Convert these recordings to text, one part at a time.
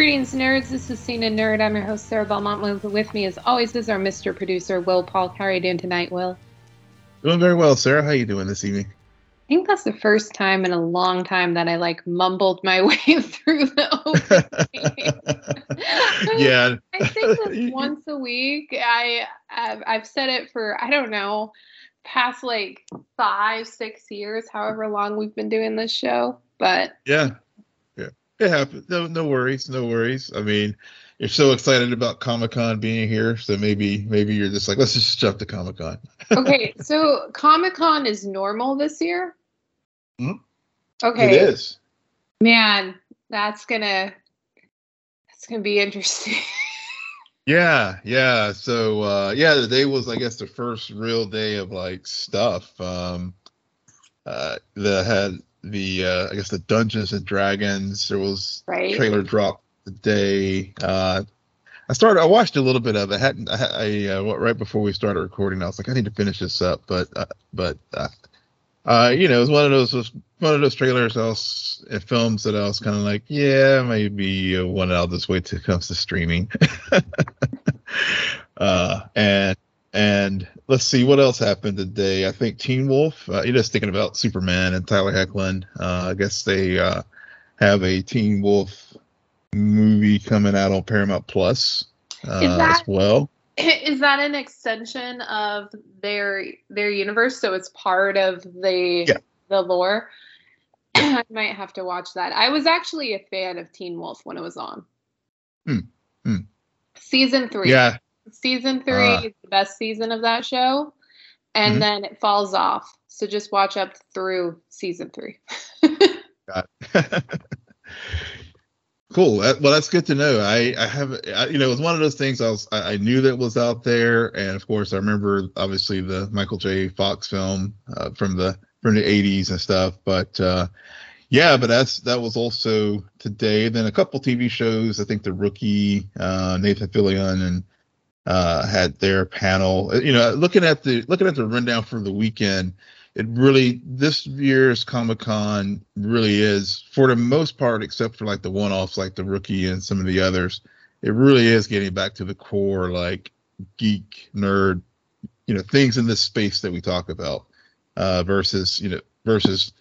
Greetings, nerds. This is Cena Nerd. I'm your host, Sarah Belmont. With me, as always, is our Mr. Producer, Will Paul. How are you doing tonight, Will? Doing very well, Sarah. How are you doing this evening? I think that's the first time in a long time that I like mumbled my way through the opening. yeah. I think once a week. I I've, I've said it for I don't know, past like five, six years, however long we've been doing this show. But yeah, it happens. No, no worries, no worries. I mean, you're so excited about Comic Con being here, so maybe maybe you're just like, let's just jump to Comic Con. okay, so Comic Con is normal this year. Mm-hmm. Okay, it is. Man, that's gonna that's gonna be interesting. yeah, yeah. So uh yeah, the day was I guess the first real day of like stuff. Um uh that had the uh, I guess the Dungeons and Dragons. There was right. trailer drop the day. Uh, I started. I watched a little bit of it. I hadn't. I, I uh, right before we started recording, I was like, I need to finish this up. But uh, but uh, uh, you know, it was one of those was one of those trailers I was uh, films that I was kind of like, yeah, maybe uh, one I'll just wait till it comes to streaming. uh, and and let's see what else happened today. I think Teen Wolf. Uh, you're just thinking about Superman and Tyler Hoechlin. Uh, I guess they uh, have a Teen Wolf movie coming out on Paramount Plus uh, that, as well. Is that an extension of their their universe? So it's part of the yeah. the lore. I might have to watch that. I was actually a fan of Teen Wolf when it was on. Hmm. Hmm. Season three. Yeah. Season three uh, is the best season of that show, and mm-hmm. then it falls off. So just watch up through season three. cool. Well, that's good to know. I I have I, you know it was one of those things I was I, I, knew that was out there, and of course I remember obviously the Michael J. Fox film uh, from the from the 80s and stuff, but. uh yeah, but that's that was also today. Then a couple TV shows. I think the rookie, uh, Nathan Fillion and uh, had their panel. Uh, you know, looking at the looking at the rundown for the weekend, it really this year's Comic Con really is for the most part, except for like the one offs like the rookie and some of the others, it really is getting back to the core like geek nerd, you know, things in this space that we talk about uh, versus you know versus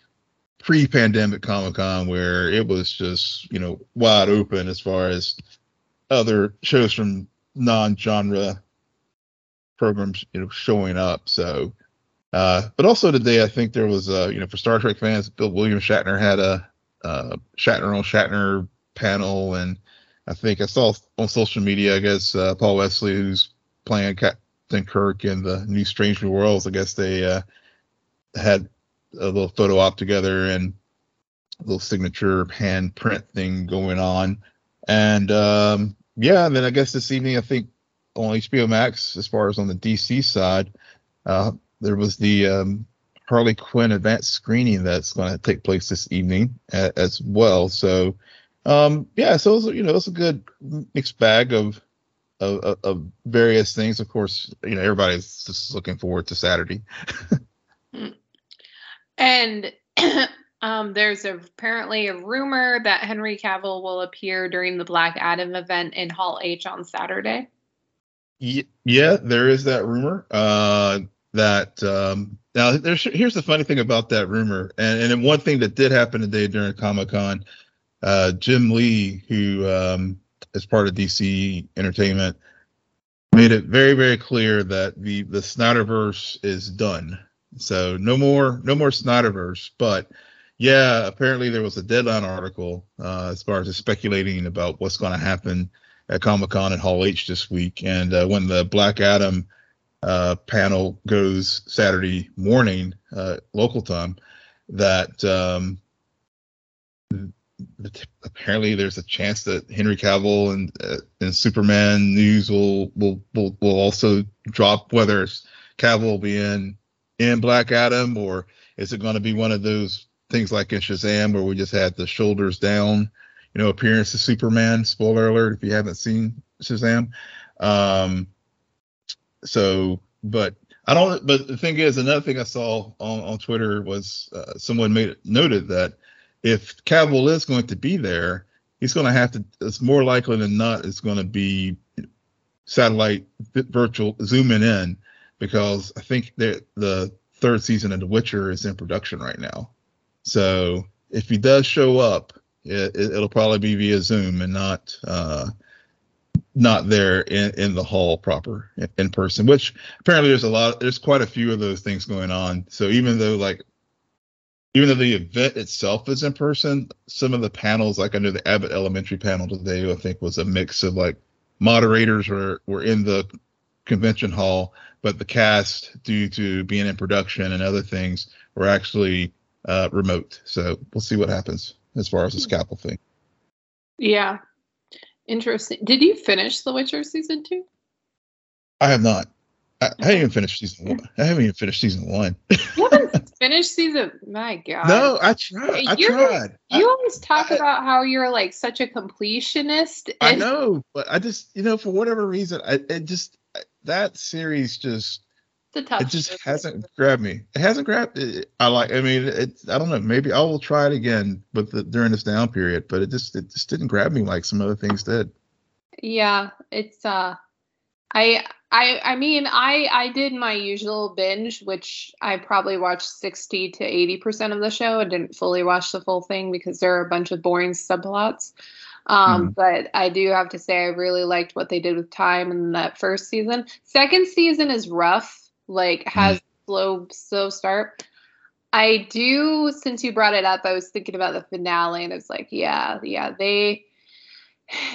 pre-pandemic Comic Con where it was just you know wide open as far as other shows from non-genre programs, you know, showing up. So, uh, but also today, I think there was, uh, you know, for Star Trek fans, Bill William Shatner had a uh, Shatner on Shatner panel, and I think I saw on social media, I guess uh, Paul Wesley, who's playing Captain Kirk in the new Strange New Worlds, I guess they uh, had a little photo op together and a little signature hand print thing going on. And um, yeah, and then I guess this evening, I think on HBO Max, as far as on the DC side, uh, there was the um, Harley Quinn advanced screening that's going to take place this evening a, as well. So, um, yeah, so it was, you know, it's a good mixed bag of, of, of various things. Of course, you know, everybody's just looking forward to Saturday. and Um, there's apparently a rumor that Henry Cavill will appear during the Black Adam event in Hall H on Saturday. Yeah, there is that rumor. Uh, that um, now here's the funny thing about that rumor, and and one thing that did happen today during Comic Con, uh, Jim Lee, who um, is part of DC Entertainment, made it very very clear that the the Snyderverse is done. So no more no more Snyderverse, but yeah, apparently there was a deadline article uh, as far as speculating about what's going to happen at Comic Con and Hall H this week. And uh, when the Black Adam uh, panel goes Saturday morning, uh, local time, that um, apparently there's a chance that Henry Cavill and uh, and Superman news will, will will will also drop. Whether it's Cavill will be in in Black Adam or is it going to be one of those things like in Shazam where we just had the shoulders down, you know, appearance of Superman. Spoiler alert if you haven't seen Shazam. Um, so, but I don't. But the thing is, another thing I saw on, on Twitter was uh, someone made noted that if Cavill is going to be there, he's going to have to. It's more likely than not. It's going to be satellite virtual zooming in because I think the third season of The Witcher is in production right now. So if he does show up, it, will probably be via Zoom and not uh, not there in, in the hall proper in, in person. Which apparently there's a lot. There's quite a few of those things going on. So even though like even though the event itself is in person, some of the panels, like I know the Abbott Elementary panel today, I think was a mix of like moderators were were in the convention hall, but the cast, due to being in production and other things, were actually uh, remote. So we'll see what happens as far as the Cavill thing. Yeah, interesting. Did you finish The Witcher season two? I have not. I, I haven't even finished season one. I haven't even finished season one. you haven't finished season. My God. No, I tried. I you're, tried. You I, always talk I, about how you're like such a completionist. I know, but I just, you know, for whatever reason, I it just that series just it just hasn't grabbed me. It hasn't grabbed. It, I like. I mean, it's. I don't know. Maybe I will try it again, but the, during this down period. But it just it just didn't grab me like some other things did. Yeah, it's. uh I I I mean I I did my usual binge, which I probably watched sixty to eighty percent of the show. I didn't fully watch the full thing because there are a bunch of boring subplots. Um, mm. But I do have to say I really liked what they did with time in that first season. Second season is rough, like has mm. slow slow start. I do since you brought it up, I was thinking about the finale and it's like, yeah, yeah, they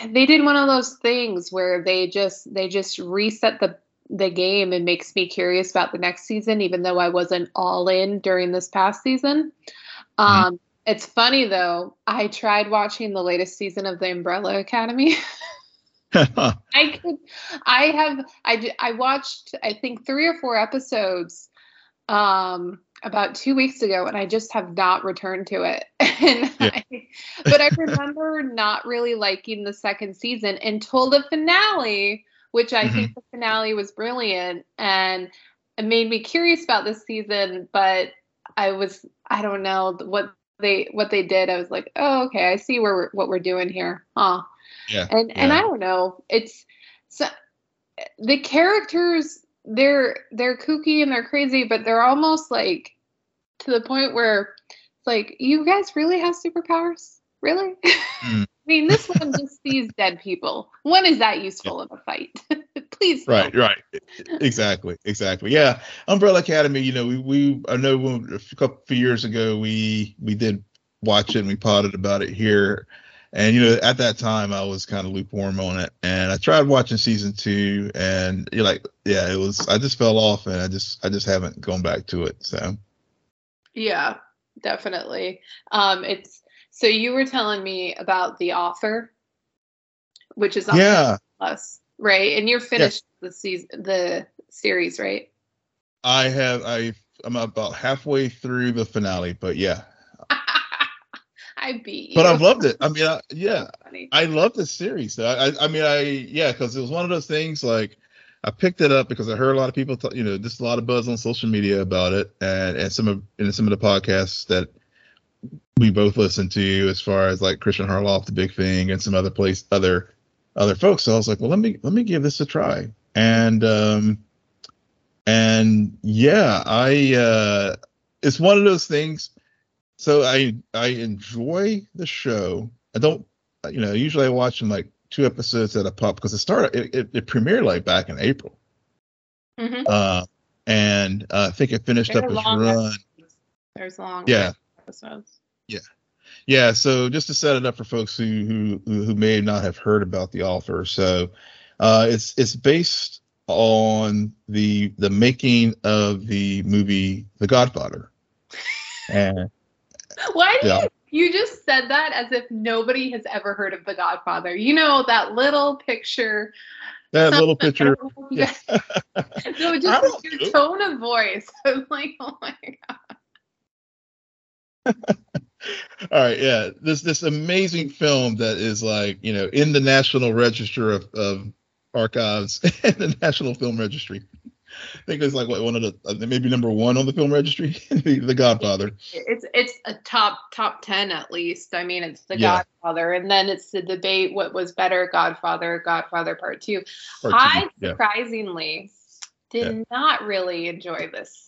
they did one of those things where they just they just reset the the game and makes me curious about the next season even though i wasn't all in during this past season mm-hmm. um it's funny though i tried watching the latest season of the umbrella academy i could i have i i watched i think three or four episodes um about two weeks ago and I just have not returned to it. and yeah. I, but I remember not really liking the second season until the finale, which I mm-hmm. think the finale was brilliant and it made me curious about this season, but I was I don't know what they what they did. I was like, oh okay, I see where we're, what we're doing here, huh? Yeah. And yeah. and I don't know, it's so the characters they're they're kooky and they're crazy, but they're almost like to the point where it's like, you guys really have superpowers? Really? Mm. I mean, this one just sees dead people. When is that useful yeah. in a fight? Please. Right, right. Exactly, exactly. Yeah. Umbrella Academy, you know, we, we I know when, a couple of years ago we we did watch it and we potted about it here. And you know, at that time I was kind of lukewarm on it. And I tried watching season two and you're like, yeah, it was I just fell off and I just I just haven't gone back to it. So yeah, definitely. Um, it's so you were telling me about the offer, which is on yeah Plus, right? And you're finished yes. the season, the series, right? I have. I I'm about halfway through the finale, but yeah. I beat you. But I've loved it. I mean, I, yeah, I love this series. I, I, I mean, I yeah, because it was one of those things like I picked it up because I heard a lot of people, talk, you know, just a lot of buzz on social media about it, and and some of and some of the podcasts that we both listen to, as far as like Christian Harloff, the Big Thing, and some other place, other other folks. So I was like, well, let me let me give this a try, and um, and yeah, I uh, it's one of those things. So I I enjoy the show. I don't, you know, usually I watch them like two episodes at a pop because it started it, it, it, premiered like back in April. Mm-hmm. Uh, and uh, I think it finished They're up its run. Episodes. There's long yeah episodes. Yeah, yeah. So just to set it up for folks who who who may not have heard about the Offer, so uh, it's it's based on the the making of the movie The Godfather. And why do yeah. you you just said that as if nobody has ever heard of The Godfather. You know, that little picture. That little picture. Yeah. no, just your tone of voice. I was like, oh my God. All right, yeah. This this amazing film that is like, you know, in the National Register of, of Archives and the National Film Registry. Think it's like what one of the uh, maybe number one on the film registry, the, the, Godfather. It's it's a top top ten at least. I mean, it's the yeah. Godfather, and then it's the debate: what was better, Godfather, Godfather Part Two. Part I yeah. surprisingly did yeah. not really enjoy this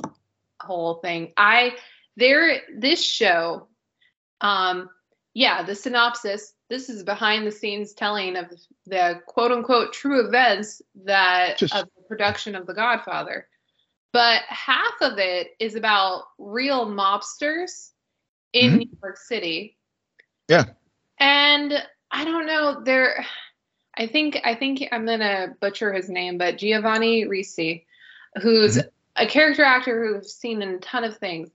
whole thing. I there this show, um, yeah, the synopsis this is behind the scenes telling of the quote unquote true events that Just, of the production of The Godfather. But half of it is about real mobsters in mm-hmm. New York City. Yeah. And I don't know, there I think I think I'm gonna butcher his name, but Giovanni Ribisi, who's mm-hmm. a character actor who's seen in a ton of things.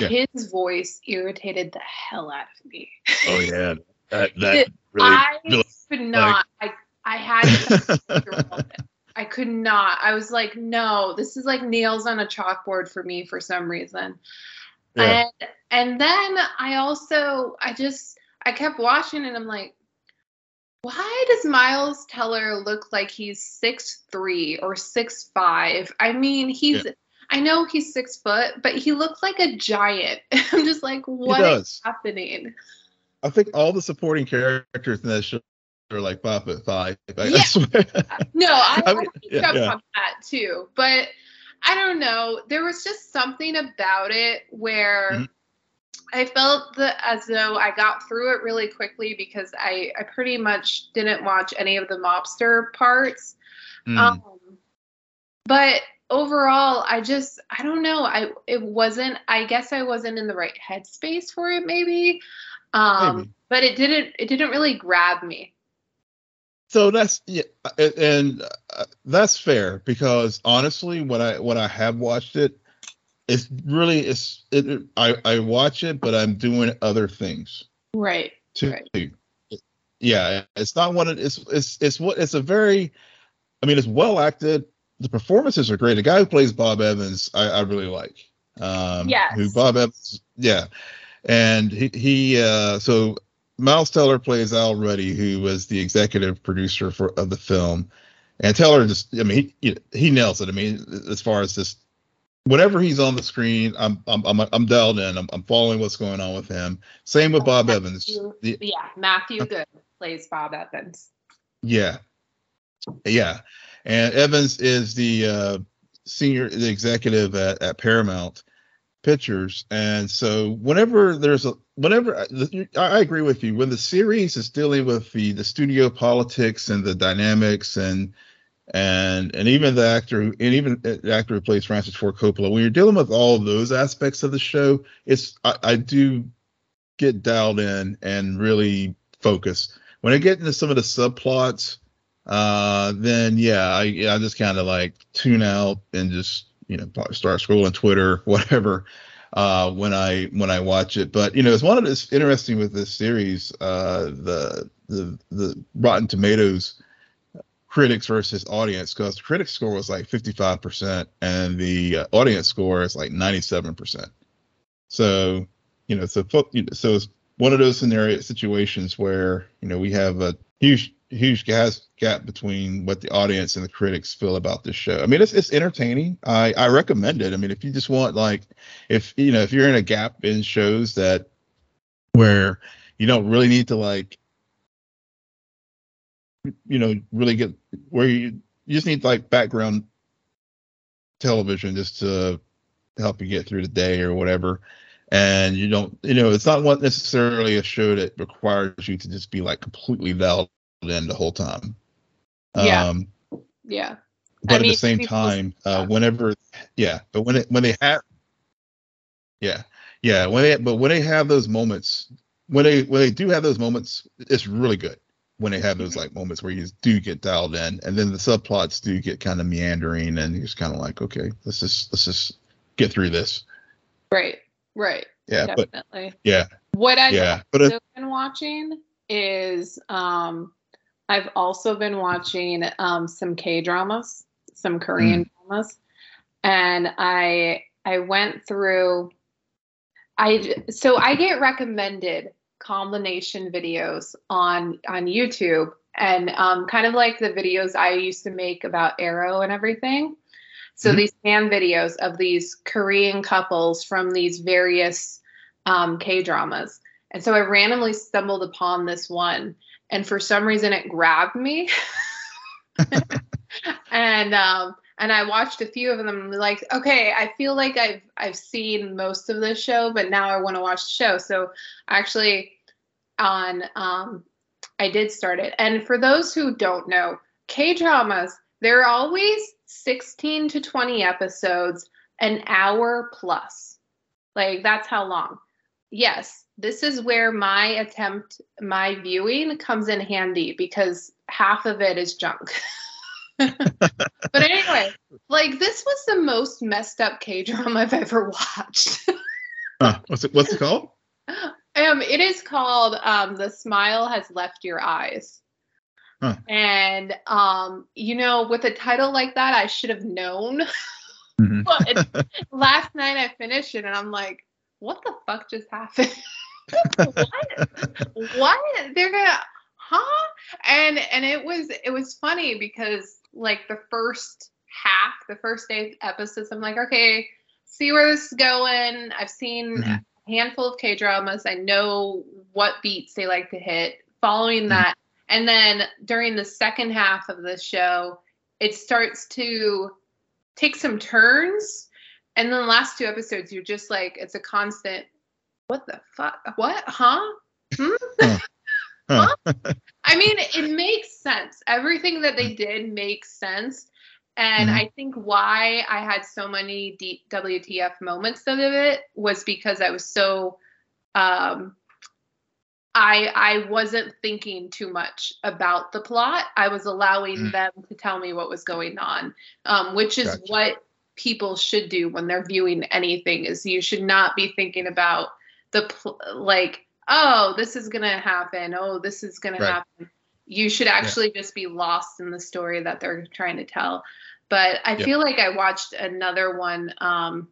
Yeah. His voice irritated the hell out of me. Oh yeah, that, that really, I really, could not. Like, I I had. I could not. I was like, no, this is like nails on a chalkboard for me for some reason. Yeah. And and then I also I just I kept watching and I'm like, why does Miles Teller look like he's six three or six five? I mean, he's yeah. I know he's six foot, but he looks like a giant. I'm just like, what is happening? I think all the supporting characters in that show are like five foot five. I, yeah. I no, I, I mean, picked yeah, up yeah. on that too. But I don't know. There was just something about it where mm-hmm. I felt that as though I got through it really quickly because I, I pretty much didn't watch any of the mobster parts. Mm. Um, but overall, I just I don't know. I it wasn't. I guess I wasn't in the right headspace for it. Maybe. Um, Maybe. but it didn't it didn't really grab me. So that's yeah, and uh, that's fair because honestly, when I when I have watched it, it's really it's it, I I watch it, but I'm doing other things. Right. To, right. yeah, it's not one. Of, it's it's it's what it's a very. I mean, it's well acted. The performances are great. The guy who plays Bob Evans, I, I really like. Um, yes. Who Bob Evans? Yeah and he, he uh, so Miles Teller plays Al Ruddy, who was the executive producer for of the film, and Teller just I mean he he nails it. I mean as far as just whenever he's on the screen, I'm I'm I'm, I'm dialed in. I'm, I'm following what's going on with him. Same with Bob Matthew, Evans. The, yeah, Matthew Goode plays Bob Evans. Yeah, yeah, and Evans is the uh, senior the executive at, at Paramount pictures. And so whenever there's a whenever I, I, agree with you when the series is dealing with the the studio politics and the dynamics and and and even the actor and even the actor who plays Francis Ford Coppola when you're dealing with all those aspects of the show it's I, I do get dialed in and really focus when I get into some of the subplots uh then yeah I I just kind of like tune out and just you know start scrolling Twitter, whatever. Uh, when I when I watch it, but you know, it's one of this interesting with this series, uh, the the the Rotten Tomatoes critics versus audience, because the critic score was like 55% and the uh, audience score is like 97%. So, you know, so so it's one of those scenario situations where you know we have a huge huge gas gap between what the audience and the critics feel about this show. I mean, it's it's entertaining. I I recommend it. I mean, if you just want like, if you know, if you're in a gap in shows that where you don't really need to like, you know, really get where you you just need like background television just to help you get through the day or whatever and you don't you know it's not necessarily a show that requires you to just be like completely dialed in the whole time. Yeah. Um, yeah. But I at mean, the same time, uh, whenever, yeah, but when it when they have, yeah, yeah, when they but when they have those moments, when they when they do have those moments, it's really good. When they have those like moments where you do get dialed in, and then the subplots do get kind of meandering, and you're just kind of like, okay, let's just let's just get through this. Right. Right. Yeah. Definitely. But, yeah. What I've yeah, but, uh, been watching is um I've also been watching um, some K dramas, some Korean mm. dramas, and I I went through. I so I get recommended combination videos on on YouTube and um, kind of like the videos I used to make about Arrow and everything. So Mhm. these fan videos of these Korean couples from these various um, K dramas. And so I randomly stumbled upon this one, and for some reason it grabbed me. and um, and I watched a few of them. And was like, okay, I feel like I've I've seen most of this show, but now I want to watch the show. So actually, on um, I did start it. And for those who don't know, K dramas they're always 16 to 20 episodes, an hour plus. Like that's how long. Yes, this is where my attempt, my viewing comes in handy because half of it is junk. but anyway, like this was the most messed up K drama I've ever watched. Huh. What's it? What's it called? um, it is called um, "The Smile Has Left Your Eyes." Huh. And um, you know, with a title like that, I should have known. Mhm. but last night I finished it, and I'm like, "What the fuck just happened? what? What? They're gonna, huh?" And and it was it was funny because like the first half, the first eight episodes, I'm like, okay, see where this is going. I've seen Mhm. a handful of K dramas. I know what beats they like to hit. Following Mhm. that, and then during the second half of the show, it starts to take some turns. And then the last two episodes, you're just like, it's a constant, what the fuck? What? Huh? Hmm? Huh. I mean, it makes sense. Everything that they did makes sense. And Mhm. I think why I had so many deep WTF moments of it was because I was so um I I wasn't thinking too much about the plot. I was allowing Mm. them to tell me what was going on, um, which is Gotcha. what people should do when they're viewing anything. Is you should not be thinking about the pl- like, oh, this is gonna happen. Oh, this is gonna Right. happen. You should actually just be lost in the story that they're trying to tell. But I Yep. feel like I watched another one um,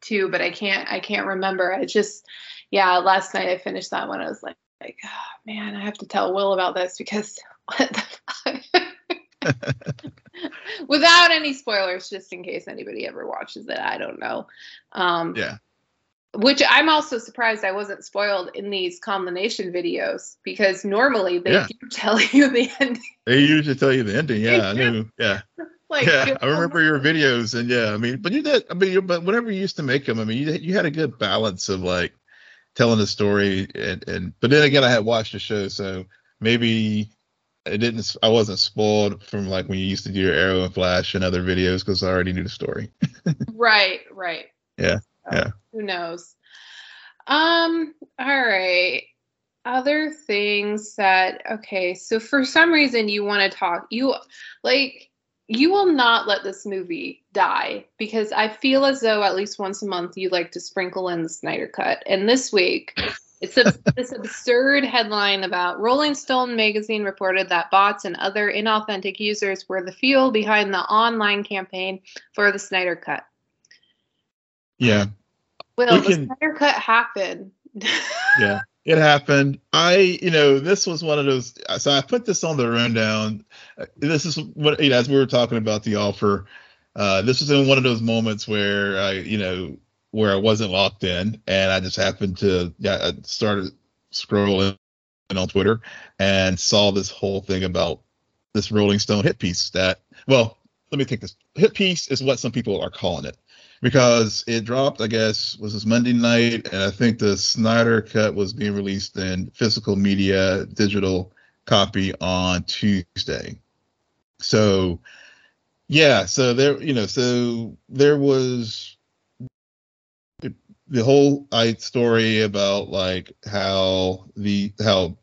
too, but I can't I can't remember. I just yeah, last night I finished that one. I was like, like, oh, man, I have to tell Will about this because what the fuck? Without any spoilers, just in case anybody ever watches it, I don't know. Um, Yeah. Which I'm also surprised I wasn't spoiled in these combination videos because normally they Yeah. do tell you the ending. They usually tell you the ending. Yeah, I knew. Yeah. Like, yeah, I remember your videos, and yeah, I mean, but you did. I mean, but whenever you used to make them, I mean, you you had a good balance of like telling the story, and and but then again, I had watched the show, so maybe it didn't. I wasn't spoiled from like when you used to do your Arrow and Flash and other videos because I already knew the story. Right, right. Yeah, So, yeah. Who knows? Um, all right. Other things that okay, so for some reason you want to talk you like you will not let this movie die because I feel as though at least once a month you like to sprinkle in the Snyder cut. And this week it's a, this absurd headline about Rolling Stone magazine reported that bots and other inauthentic users were the fuel behind the online campaign for the Snyder cut. Yeah, Will We the can- Snyder cut happen? yeah, it happened. I, you know, this was one of those. So I put this on the rundown. Uh, This is what, you know, as we were talking about the offer. Uh, this was in one of those moments where I, you know, where I wasn't locked in, and I just happened to, yeah, I started scrolling on Twitter and saw this whole thing about this Rolling Stone hit piece. That, well, let me take this. Hit piece is what some people are calling it because it dropped, I guess, was this Monday night, and I think the Snyder cut was being released in physical media, digital copy on Tuesday. So, yeah, so there, you know, so there was the whole I story about like how the how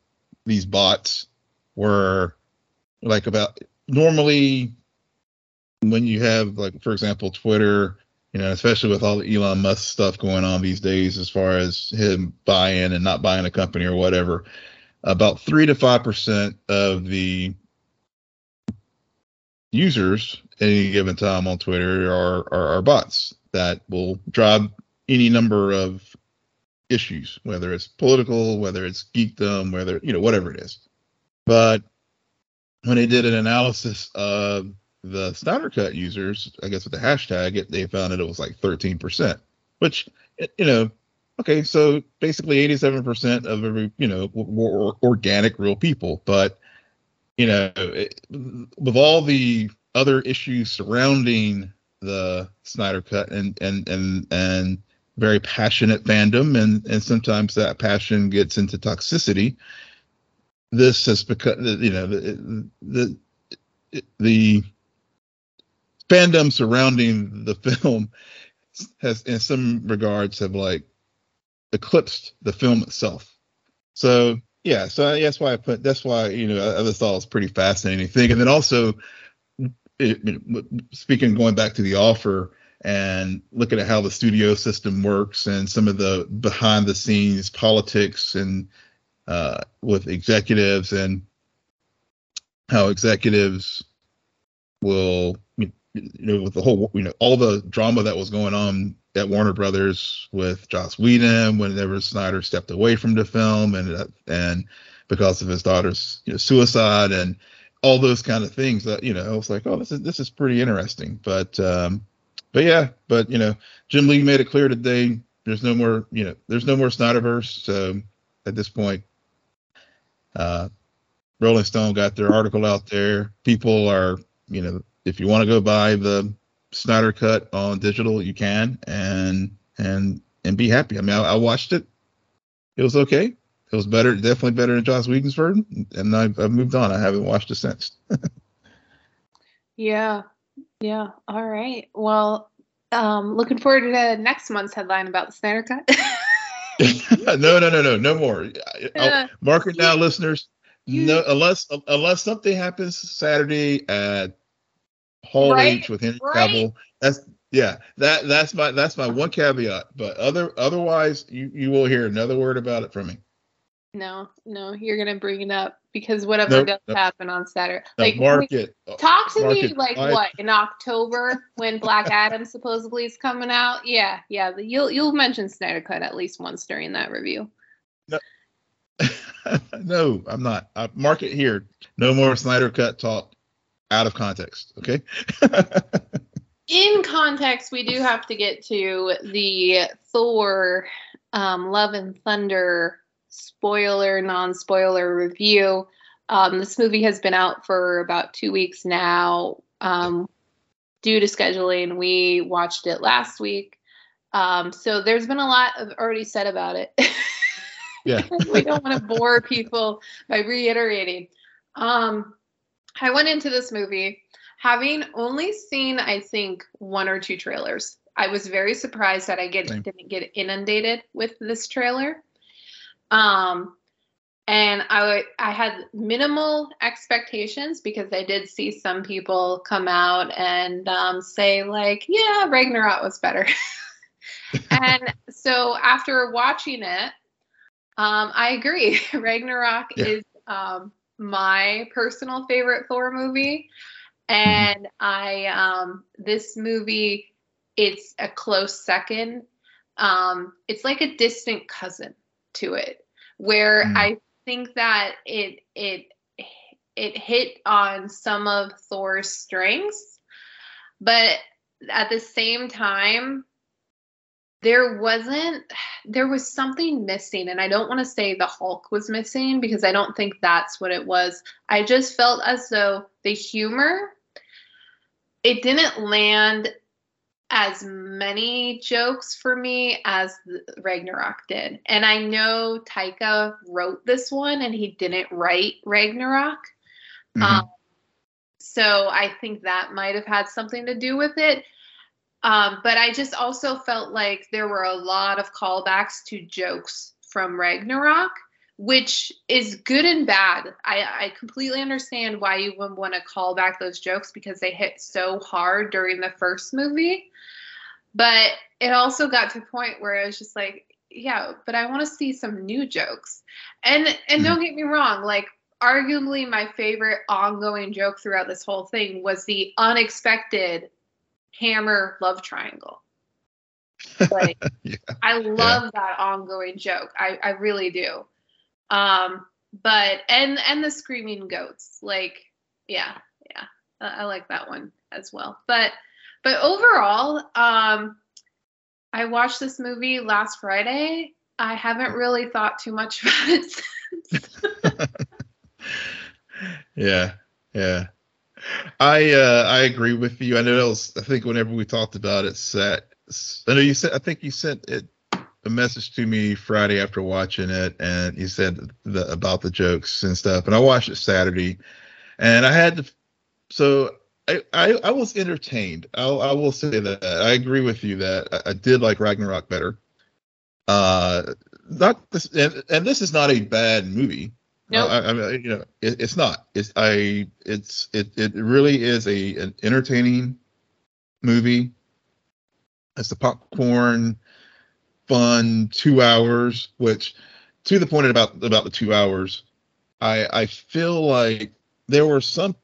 these bots were like about normally when you have like for example Twitter you know, especially with all the Elon Musk stuff going on these days, as far as him buying and not buying a company or whatever, about three to five percent of the users at any given time on Twitter are, are are bots that will drive any number of issues, whether it's political, whether it's geekdom, whether you know whatever it is. But when they did an analysis of the Snyder Cut users, I guess with the hashtag, it, they found that it was like 13%, which, you know, okay, so basically 87% of every, you know, were organic, real people. But, you know, it, with all the other issues surrounding the Snyder Cut and, and, and, and, very passionate fandom and and sometimes that passion gets into toxicity this has become you know the the the fandom surrounding the film has in some regards have like eclipsed the film itself. So yeah so that's why i put that's why you know i, I thought it was pretty fascinating thing. And then also it, speaking going back to the offer and looking at how the studio system works and some of the behind the scenes politics and uh, with executives and how executives will you know with the whole you know all the drama that was going on at Warner Brothers with Joss Whedon whenever Snyder stepped away from the film and and because of his daughter's you know, suicide and all those kind of things that you know I was like oh this is this is pretty interesting but um but yeah but you know Jim Lee made it clear today there's no more you know there's no more Snyderverse so at this point uh, Rolling Stone got their article out there. People are, you know, if you want to go buy the Snyder Cut on digital, you can, and and and be happy. I mean, I, I watched it. It was okay. It was better, definitely better than Joss Whedon's version, and I've, I've moved on. I haven't watched it since. yeah, yeah. All right. Well, um, looking forward to next month's headline about the Snyder Cut. no, no, no, no, no more. Uh, mark it down, listeners. You, no, unless unless something happens Saturday at Hall right, H with Henry right. Cavill. That's yeah. That that's my that's my one caveat. But other otherwise, you you will hear another word about it from me. No, no, you're gonna bring it up because whatever nope, does nope. happen on Saturday, like mark it. Uh, talk to me like I, what in October when Black Adam supposedly is coming out. Yeah, yeah, you'll you'll mention Snyder Cut at least once during that review. No, no I'm not. Uh, I mark it here. No more Snyder Cut talk out of context. Okay. in context, we do have to get to the Thor, um, Love and Thunder spoiler, non spoiler review. Um, this movie has been out for about two weeks now. Um, due to scheduling, we watched it last week. Um, so there's been a lot of already said about it. yeah. we don't want to bore people by reiterating. Um, I went into this movie having only seen, I think, one or two trailers. I was very surprised that I get, didn't get inundated with this trailer. Um, and I I had minimal expectations because I did see some people come out and um, say like, yeah, Ragnarok was better. and so after watching it, um, I agree. Ragnarok yeah. is um, my personal favorite Thor movie, and. I um, this movie it's a close second. Um, it's like a distant cousin to it where mm. I think that it it it hit on some of Thor's strengths, but at the same time there wasn't there was something missing and I don't want to say the Hulk was missing because I don't think that's what it was. I just felt as though the humor it didn't land as many jokes for me as Ragnarok did. And I know Taika wrote this one and he didn't write Ragnarok. Mm-hmm. Um, so I think that might have had something to do with it. Um, but I just also felt like there were a lot of callbacks to jokes from Ragnarok, which is good and bad. I, I completely understand why you would want to call back those jokes because they hit so hard during the first movie. But it also got to a point where I was just like, yeah, but I want to see some new jokes. And and don't get me wrong, like arguably my favorite ongoing joke throughout this whole thing was the unexpected hammer love triangle. Like yeah. I love yeah. that ongoing joke. I, I really do. Um but and and the screaming goats. Like, yeah, yeah. I like that one as well. But but overall, um, I watched this movie last Friday. I haven't really thought too much about it since. yeah, yeah. I uh, I agree with you. I know that was I think whenever we talked about it, set. I know you said I think you sent it a message to me Friday after watching it, and you said the, about the jokes and stuff. And I watched it Saturday, and I had to. So I I, I was entertained. I, I will say that I agree with you that I, I did like Ragnarok better. Uh, not this, and, and this is not a bad movie. No. I, I, you know, it, it's not. It's I. It's it. It really is a an entertaining movie. It's the popcorn, fun two hours. Which, to the point about about the two hours, I I feel like there were some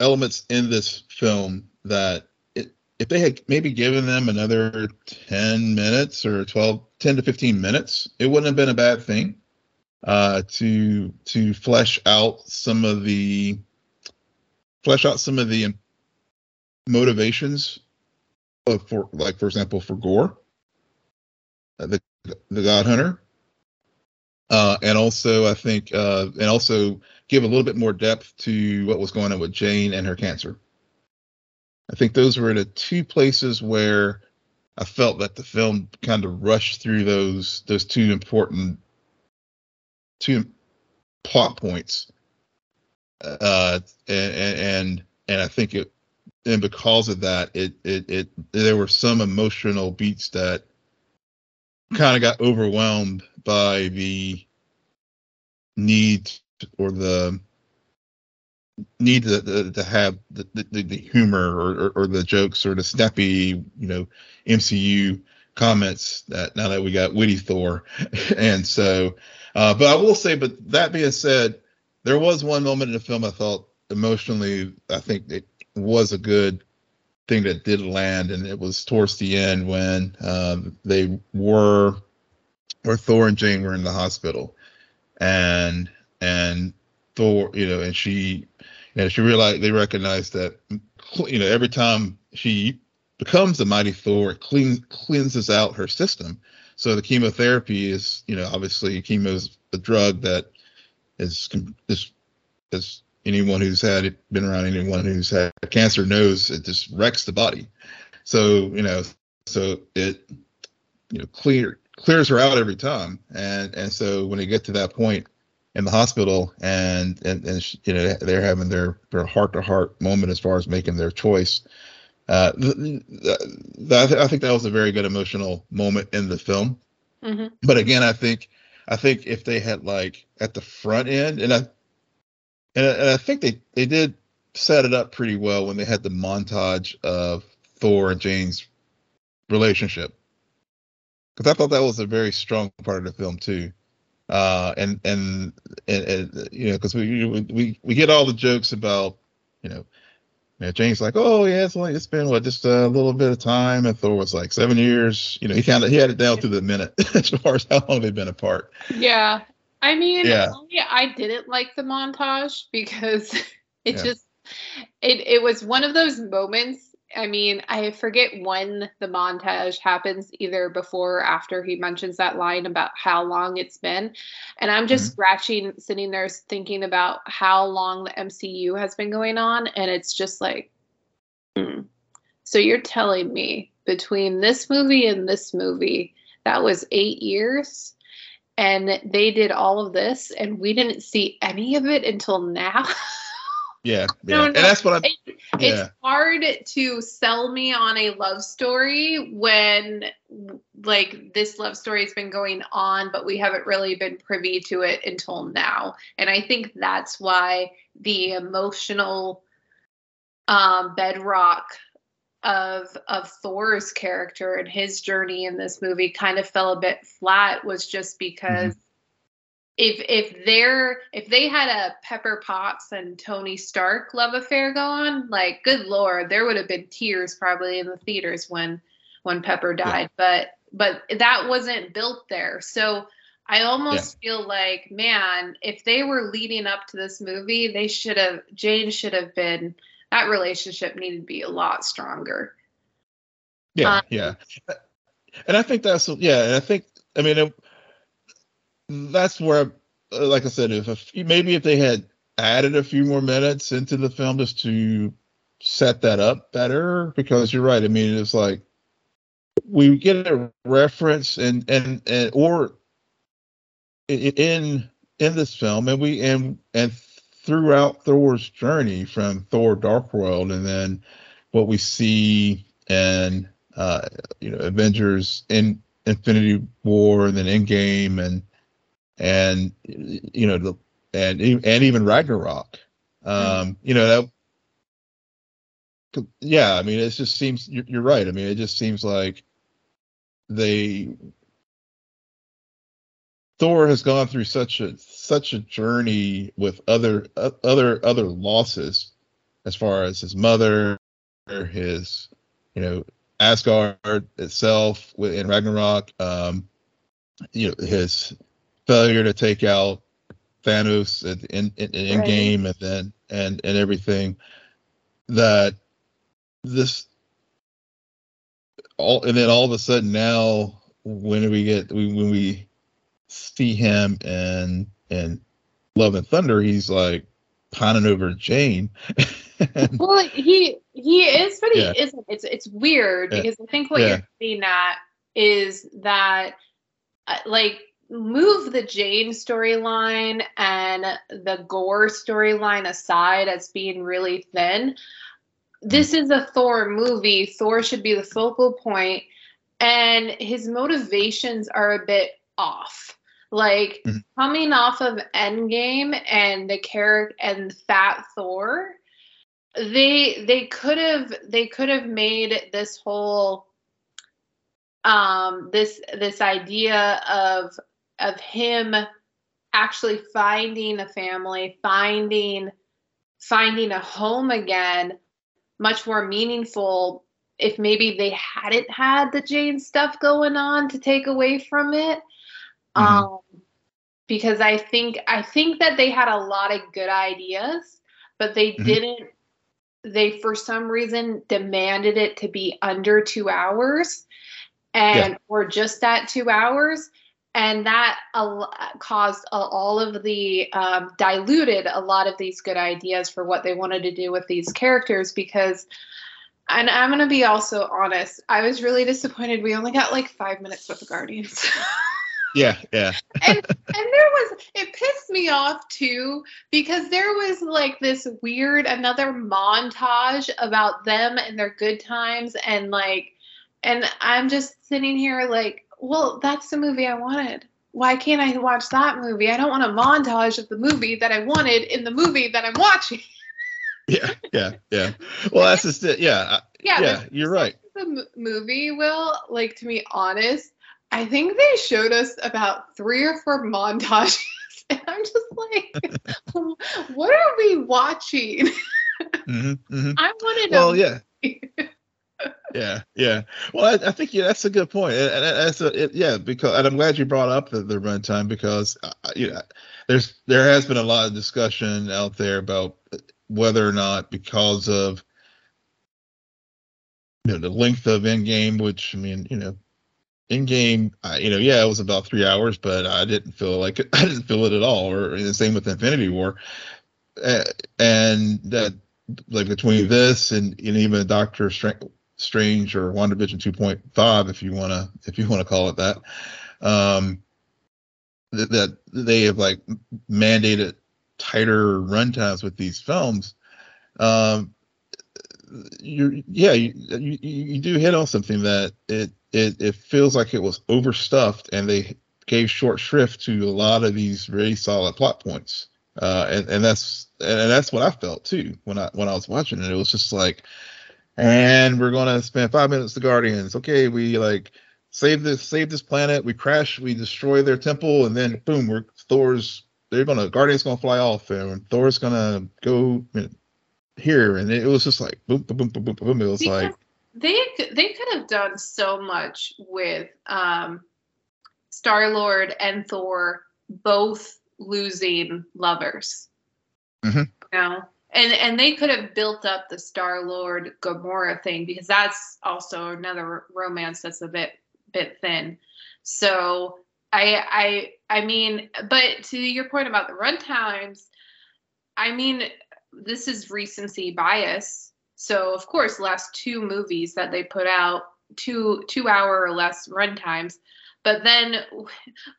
elements in this film that it, if they had maybe given them another 10 minutes or 12 10 to 15 minutes it wouldn't have been a bad thing uh, to to flesh out some of the flesh out some of the motivations of for like for example for Gorr, uh, the the God Hunter, uh, and also I think uh, and also give a little bit more depth to what was going on with Jane and her cancer. I think those were the two places where I felt that the film kind of rushed through those those two important two plot points, uh, and and and I think it, and because of that, it it it there were some emotional beats that kind of got overwhelmed by the need or the need to, to, to have the, the, the humor or, or, or, the jokes or the snappy, you know, MCU comments that now that we got witty Thor. and so uh, but I will say, but that being said, there was one moment in the film I felt emotionally, I think it was a good thing that did land, and it was towards the end when um, they were, where Thor and Jane were in the hospital, and and Thor, you know, and she, you know, she realized they recognized that, you know, every time she becomes the mighty Thor, it clean, cleanses out her system so the chemotherapy is, you know, obviously chemo is a drug that is is as anyone who's had it, been around anyone who's had cancer knows it just wrecks the body. So you know, so it you know clear clears her out every time, and and so when they get to that point in the hospital and and and you know they're having their their heart to heart moment as far as making their choice uh, th- th- I think that was a very good emotional moment in the film. Mm-hmm. But again, I think I think if they had like at the front end, and I and, and I think they they did set it up pretty well when they had the montage of Thor and Jane's relationship, because I thought that was a very strong part of the film too. Uh, and, and and and you know, because we we we get all the jokes about you know yeah, Jane's like, oh yeah, it's only it's been what just a little bit of time, and Thor was like seven years. You know, he kind of he had it down to the minute as far as how long they've been apart. Yeah, I mean, yeah, I didn't like the montage because it yeah. just it it was one of those moments I mean, I forget when the montage happens, either before or after he mentions that line about how long it's been. And I'm just mm-hmm. scratching, sitting there thinking about how long the MCU has been going on. And it's just like, hmm. so you're telling me between this movie and this movie, that was eight years? And they did all of this, and we didn't see any of it until now. Yeah, yeah. No, no. and that's what I. It, yeah. It's hard to sell me on a love story when, like, this love story has been going on, but we haven't really been privy to it until now. And I think that's why the emotional um, bedrock of of Thor's character and his journey in this movie kind of fell a bit flat was just because. Mm-hmm if if they're if they had a Pepper Potts and Tony Stark love affair going, like good lord, there would have been tears probably in the theaters when when Pepper died. Yeah. But but that wasn't built there. So I almost yeah. feel like, man, if they were leading up to this movie, they should have Jane should have been that relationship needed to be a lot stronger. Yeah, um, yeah, and I think that's yeah, and I think I mean it, that's where, like I said, if maybe if they had added a few more minutes into the film just to set that up better, because you're right. I mean, it's like we get a reference and and and or in in this film, and we and and throughout Thor's journey from Thor Dark World, and then what we see and uh, you know Avengers in Infinity War, and then Endgame, and and you know the and and even Ragnarok. Um, you know that. Yeah, I mean, it just seems you're, you're right. I mean, it just seems like they Thor has gone through such a such a journey with other uh, other other losses, as far as his mother, his you know Asgard itself in Ragnarok, um, you know his failure to take out Thanos in in, in right. game, and then and and everything that this all and then all of a sudden now when we get we, when we see him and and Love and Thunder, he's like pining over Jane. well, he he is, but he yeah. isn't. It's it's weird yeah. because I think what yeah. you're seeing at is that uh, like move the Jane storyline and the Gorr storyline aside as being really thin. This is a Thor movie. Thor should be the focal point, and his motivations are a bit off. Like mm-hmm. coming off of Endgame and the character and Fat Thor, they they could have they could have made this whole um this this idea of of him actually finding a family, finding finding a home again much more meaningful if maybe they hadn't had the Jane stuff going on to take away from it. Mm-hmm. Um, because I think I think that they had a lot of good ideas, but they mm-hmm. didn't. They for some reason demanded it to be under two hours, and yeah. or just at two hours, and that uh, caused all of the um, diluted a lot of these good ideas for what they wanted to do with these characters because and i'm going to be also honest i was really disappointed we only got like five minutes with the guardians. Yeah yeah. And and there was it pissed me off too because there was like this weird another montage about them and their good times and like and i'm just sitting here like well, that's the movie I wanted. Why can't I watch that movie? I don't want a montage of the movie that I wanted in the movie that I'm watching. yeah, yeah, yeah. Well, that's just it. Yeah, yeah, yeah. You're right. The movie, Will, like to be honest, I think they showed us about three or four montages, and I'm just like, what are we watching? Mm-hmm, mm-hmm. I wanted. Well, yeah yeah, yeah. Well, I, I, think yeah, that's a good point, and, and it, yeah because and I'm glad you brought up the, the runtime because uh, you know there's there has been a lot of discussion out there about whether or not because of you know the length of Endgame, which I mean you know Endgame, I, you know yeah it was about three hours, but I didn't feel like it, I didn't feel it at all, or the same with Infinity War, uh, and that like between this and, and even Doctor Strange Strange or WandaVision 2.5, if you wanna if you wanna call it that. Um, that, that they have like mandated tighter runtimes with these films. Um, you yeah you, you you do hit on something that it it it feels like it was overstuffed and they gave short shrift to a lot of these very solid plot points. Uh, and and that's and that's what I felt too when I when I was watching it. It was just like and we're gonna spend five minutes to Guardians. Okay, we like save this save this planet. We crash, we destroy their temple, and then boom, we're Thor's. They're gonna Guardians gonna fly off, and Thor's gonna go here, and it was just like boom, boom, boom, boom, boom, boom. It was because like they they could have done so much with um, Star Lord and Thor both losing lovers. Mm-hmm. You know, and and they could have built up the Star Lord Gamora thing because that's also another romance that's a bit bit thin. So I I I mean, but to your point about the runtimes, I mean, this is recency bias. So of course, last two movies that they put out two two hour or less runtimes but then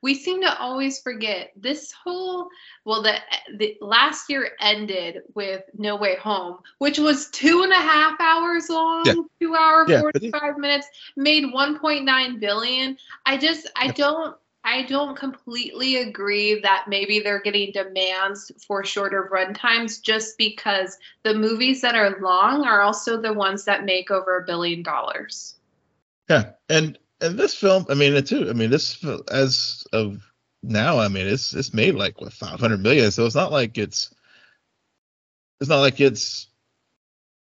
we seem to always forget this whole well the, the last year ended with no way home which was two and a half hours long yeah. two hour yeah, 45 minutes made 1.9 billion i just i don't I don't completely agree that maybe they're getting demands for shorter run times just because the movies that are long are also the ones that make over a billion dollars. Yeah, and and this film, I mean, it too. I mean, this as of now, I mean, it's it's made like what 500 million. So it's not like it's it's not like it's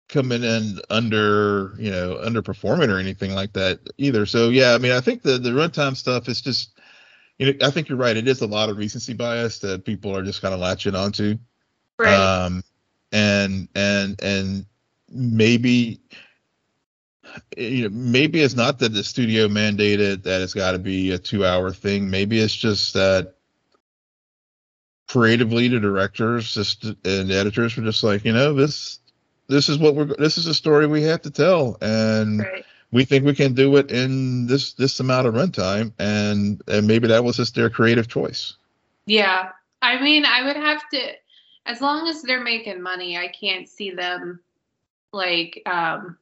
coming in under you know underperforming or anything like that either. So yeah, I mean, I think the the runtime stuff is just you know I think you're right. It is a lot of recency bias that people are just kind of latching onto. Right. Um, and and and maybe you know, maybe it's not that the studio mandated that it's got to be a two hour thing. Maybe it's just that creatively the directors just and editors were just like, you know, this this is what we're this is a story we have to tell, and right. we think we can do it in this this amount of runtime, and and maybe that was just their creative choice. Yeah, I mean, I would have to, as long as they're making money, I can't see them like um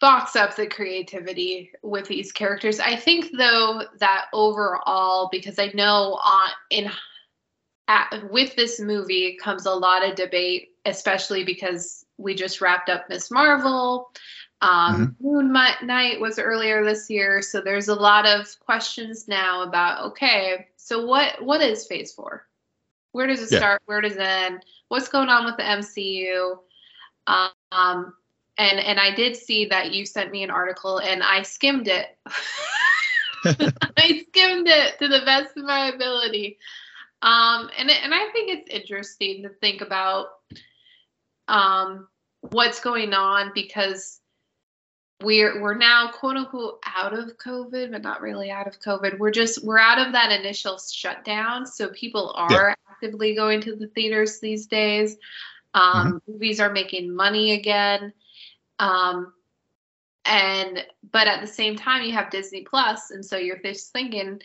box up the creativity with these characters. I think though that overall, because I know on in at, with this movie comes a lot of debate, especially because we just wrapped up Miss Marvel. Um, mm-hmm. Moon Knight was earlier this year, so there's a lot of questions now about okay, so what what is Phase Four? Where does it yeah. start? Where does it end? What's going on with the MCU? Um, and and I did see that you sent me an article and I skimmed it. I skimmed it to the best of my ability. Um, and and I think it's interesting to think about um, what's going on because we're we're now quote unquote out of COVID, but not really out of COVID. We're just we're out of that initial shutdown, so people are yeah. actively going to the theaters these days. Um, mm-hmm. Movies are making money again. Um, and but at the same time you have Disney Plus, and so you're just thinking,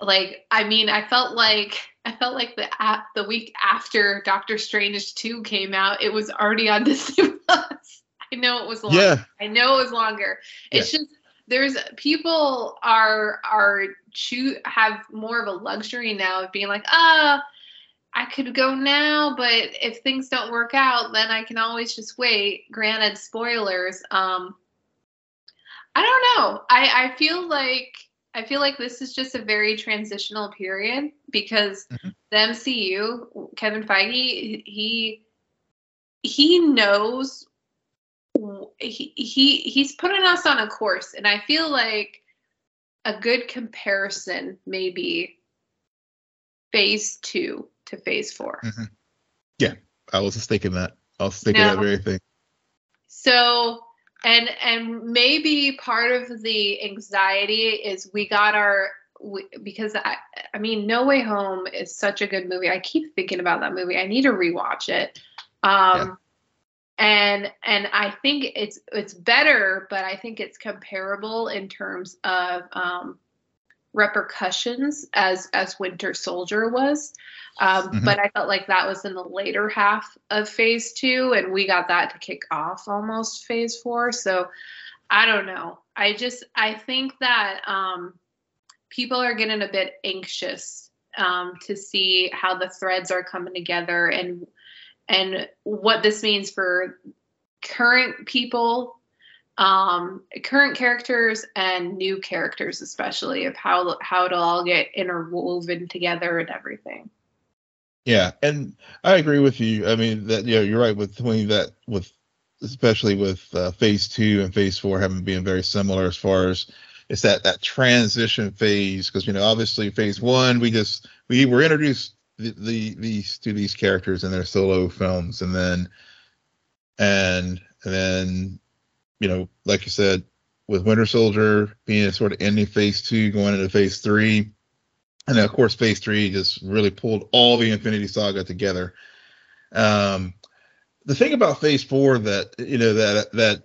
like, I mean, I felt like I felt like the app the week after Doctor Strange two came out, it was already on Disney Plus. I know it was longer. Yeah. I know it was longer. Yeah. It's just there's people are are choose have more of a luxury now of being like, ah. Oh, I could go now, but if things don't work out, then I can always just wait. Granted, spoilers. Um, I don't know. I, I feel like I feel like this is just a very transitional period because mm-hmm. the MCU, Kevin Feige, he he knows he, he he's putting us on a course, and I feel like a good comparison maybe phase two to phase 4 mm-hmm. Yeah, I was just thinking that. I was thinking now, that very thing. So, and and maybe part of the anxiety is we got our we, because I I mean No Way Home is such a good movie. I keep thinking about that movie. I need to rewatch it. Um yeah. and and I think it's it's better, but I think it's comparable in terms of um repercussions as as Winter Soldier was. Um, mm-hmm. But I felt like that was in the later half of phase two, and we got that to kick off almost phase four. So I don't know. I just I think that um, people are getting a bit anxious um, to see how the threads are coming together and and what this means for current people um, current characters and new characters especially of how how it'll all get interwoven together and everything yeah, and I agree with you. I mean that yeah, you're right with between that with especially with uh, phase two and phase four having been very similar as far as it's that that transition phase because you know obviously phase one we just we were introduced the, the these to these characters in their solo films, and then and and then you know, like you said, with Winter Soldier being sort of ending phase two, going into phase three, and then of course phase three just really pulled all the Infinity Saga together. Um, the thing about phase four that you know that that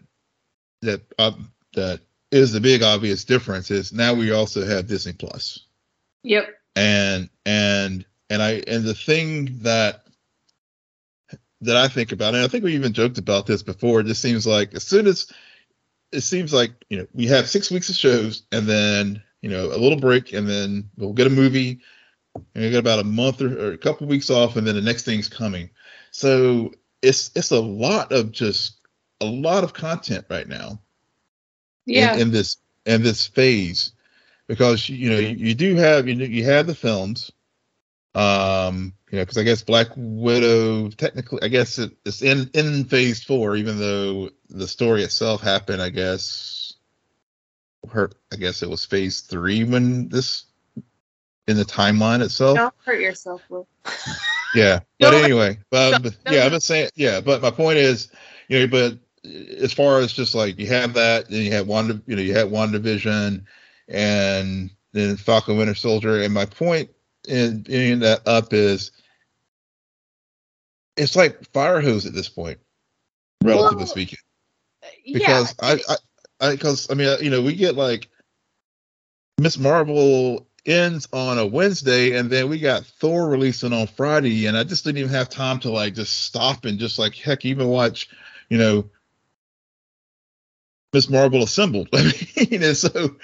that uh, that is the big obvious difference is now we also have Disney Plus. Yep. And and and I and the thing that that I think about, and I think we even joked about this before. It just seems like as soon as it seems like you know we have six weeks of shows, and then you know a little break, and then we'll get a movie, and we get about a month or, or a couple weeks off, and then the next thing's coming. So it's it's a lot of just a lot of content right now. Yeah. In, in this in this phase, because you know you, you do have you know you have the films, um you know because I guess Black Widow technically I guess it, it's in in phase four even though the story itself happened I guess her I guess it was phase three when this in the timeline itself. Don't hurt yourself, Will. Yeah, but No, anyway, but, no, but yeah, no. I'm just saying, yeah, but my point is, you know, but as far as just like you have that, then you have one, you know, you had WandaVision, and then Falcon Winter Soldier, and my point in bringing that up is, it's like fire hose at this point, relatively Well, speaking, yeah. because I, I, I, because I mean, uh, you know, we get like Miss Marvel ends on a Wednesday, and then we got Thor releasing on Friday, and I just didn't even have time to like just stop and just like heck, even watch, you know, Miss Marvel assembled. I mean, and so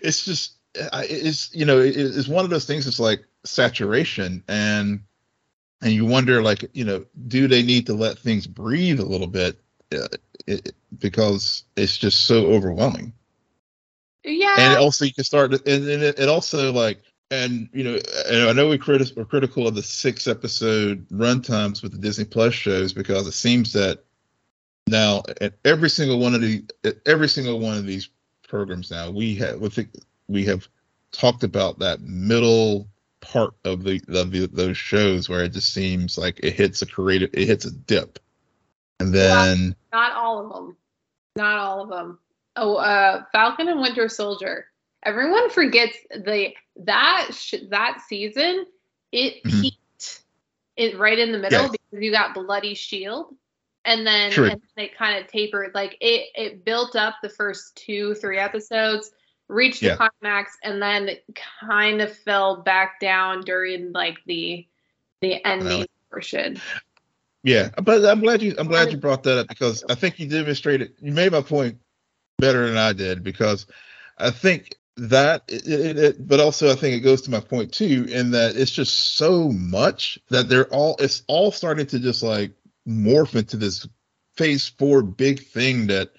it's just it's you know it- it's one of those things. It's like saturation, and and you wonder like you know do they need to let things breathe a little bit uh, it, because it's just so overwhelming yeah. and also you can start and, and it, it also like and you know and i know we criti- we're critical of the six episode run times with the disney plus shows because it seems that now at every single one of the every single one of these programs now we have with think we have talked about that middle part of the of the, those shows where it just seems like it hits a creative it hits a dip and then Not all of them. Not all of them. Oh, uh, Falcon and Winter Soldier. Everyone forgets the that sh- that season. It Mhm. peaked it right in the middle Yes. because you got Bloody Shield, and then and then it kind of tapered. Like it it built up the first two three episodes, reached Yeah. the climax, and then kind of fell back down during like the the ending portion. Yeah, but I'm glad you I'm glad you brought that up because I think you demonstrated you made my point better than I did because I think that it, it, it- but also I think it goes to my point too in that it's just so much that they're all it's all starting to just like morph into this phase four big thing that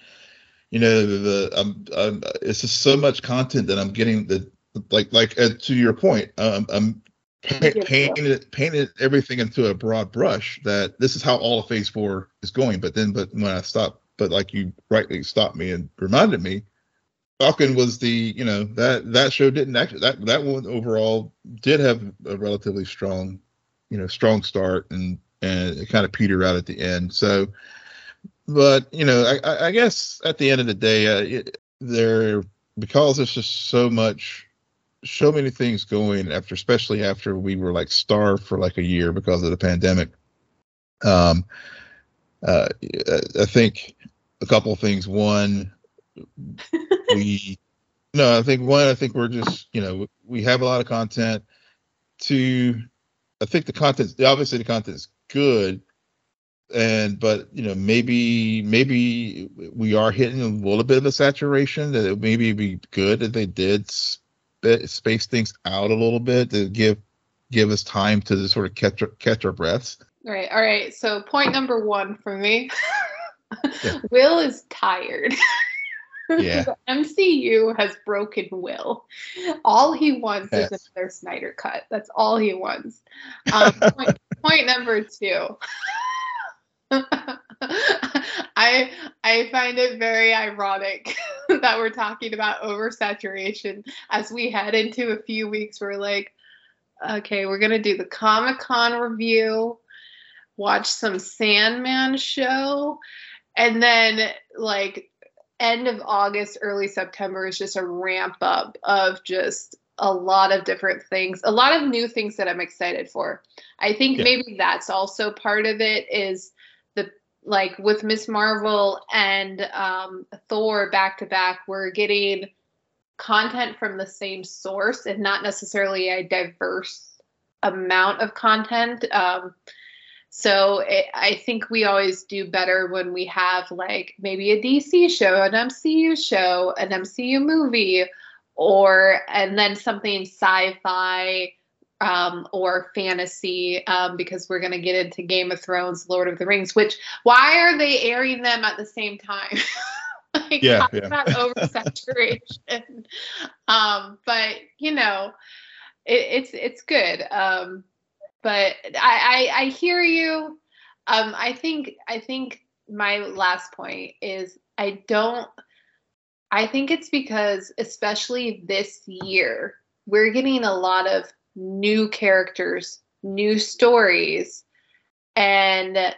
you know the I'm, I'm it's just so much content that I'm getting that like like uh, to your point um, I'm painted painted everything into a broad brush that this is how all of phase four is going. But then but when I stopped but like you rightly stopped me and reminded me Falcon was the you know that that show didn't actually that that one overall did have a relatively strong you know strong start and and it kind of petered out at the end. So but you know I, I- guess at the end of the day uh, it, there because there's just so much so many things going after especially after we were like starved for like a year because of the pandemic um uh i think a couple of things. One we no i think one i think we're just you know we have a lot of content. Two i think the content obviously the content is good and but you know maybe maybe we are hitting a little bit of a saturation that it maybe be good if they did sp- space things out a little bit to give give us time to sort of catch our, catch our breaths All right, all right. So point number one for me. Yeah. Will is tired. Yeah. the MCU has broken Will. All he wants is another Snyder cut. That's all he wants. Um, point, point number two. I I find it very ironic that we're talking about oversaturation as we head into a few weeks where like Okay, we're gonna do the Comic Con review, watch some Sandman show, and then like end of August, early September is just a ramp up of just a lot of different things, a lot of new things that I'm excited for. I think Yeah. maybe that's also part of it is like with Miss Marvel and um, Thor back to back, we're getting content from the same source and not necessarily a diverse amount of content. Um, so it, I think we always do better when we have like maybe a DC show, an MCU show, an MCU movie, or and then something sci-fi um, or fantasy um, because we're going to get into Game of Thrones, Lord of the Rings. Which why are they airing them at the same time? like, Yeah, yeah. about oversaturation. um, but you know, it, it's it's good. Um, but I, I I hear you. Um, I think I think my last point is I don't. I think it's because especially this year we're getting a lot of new characters, new stories, and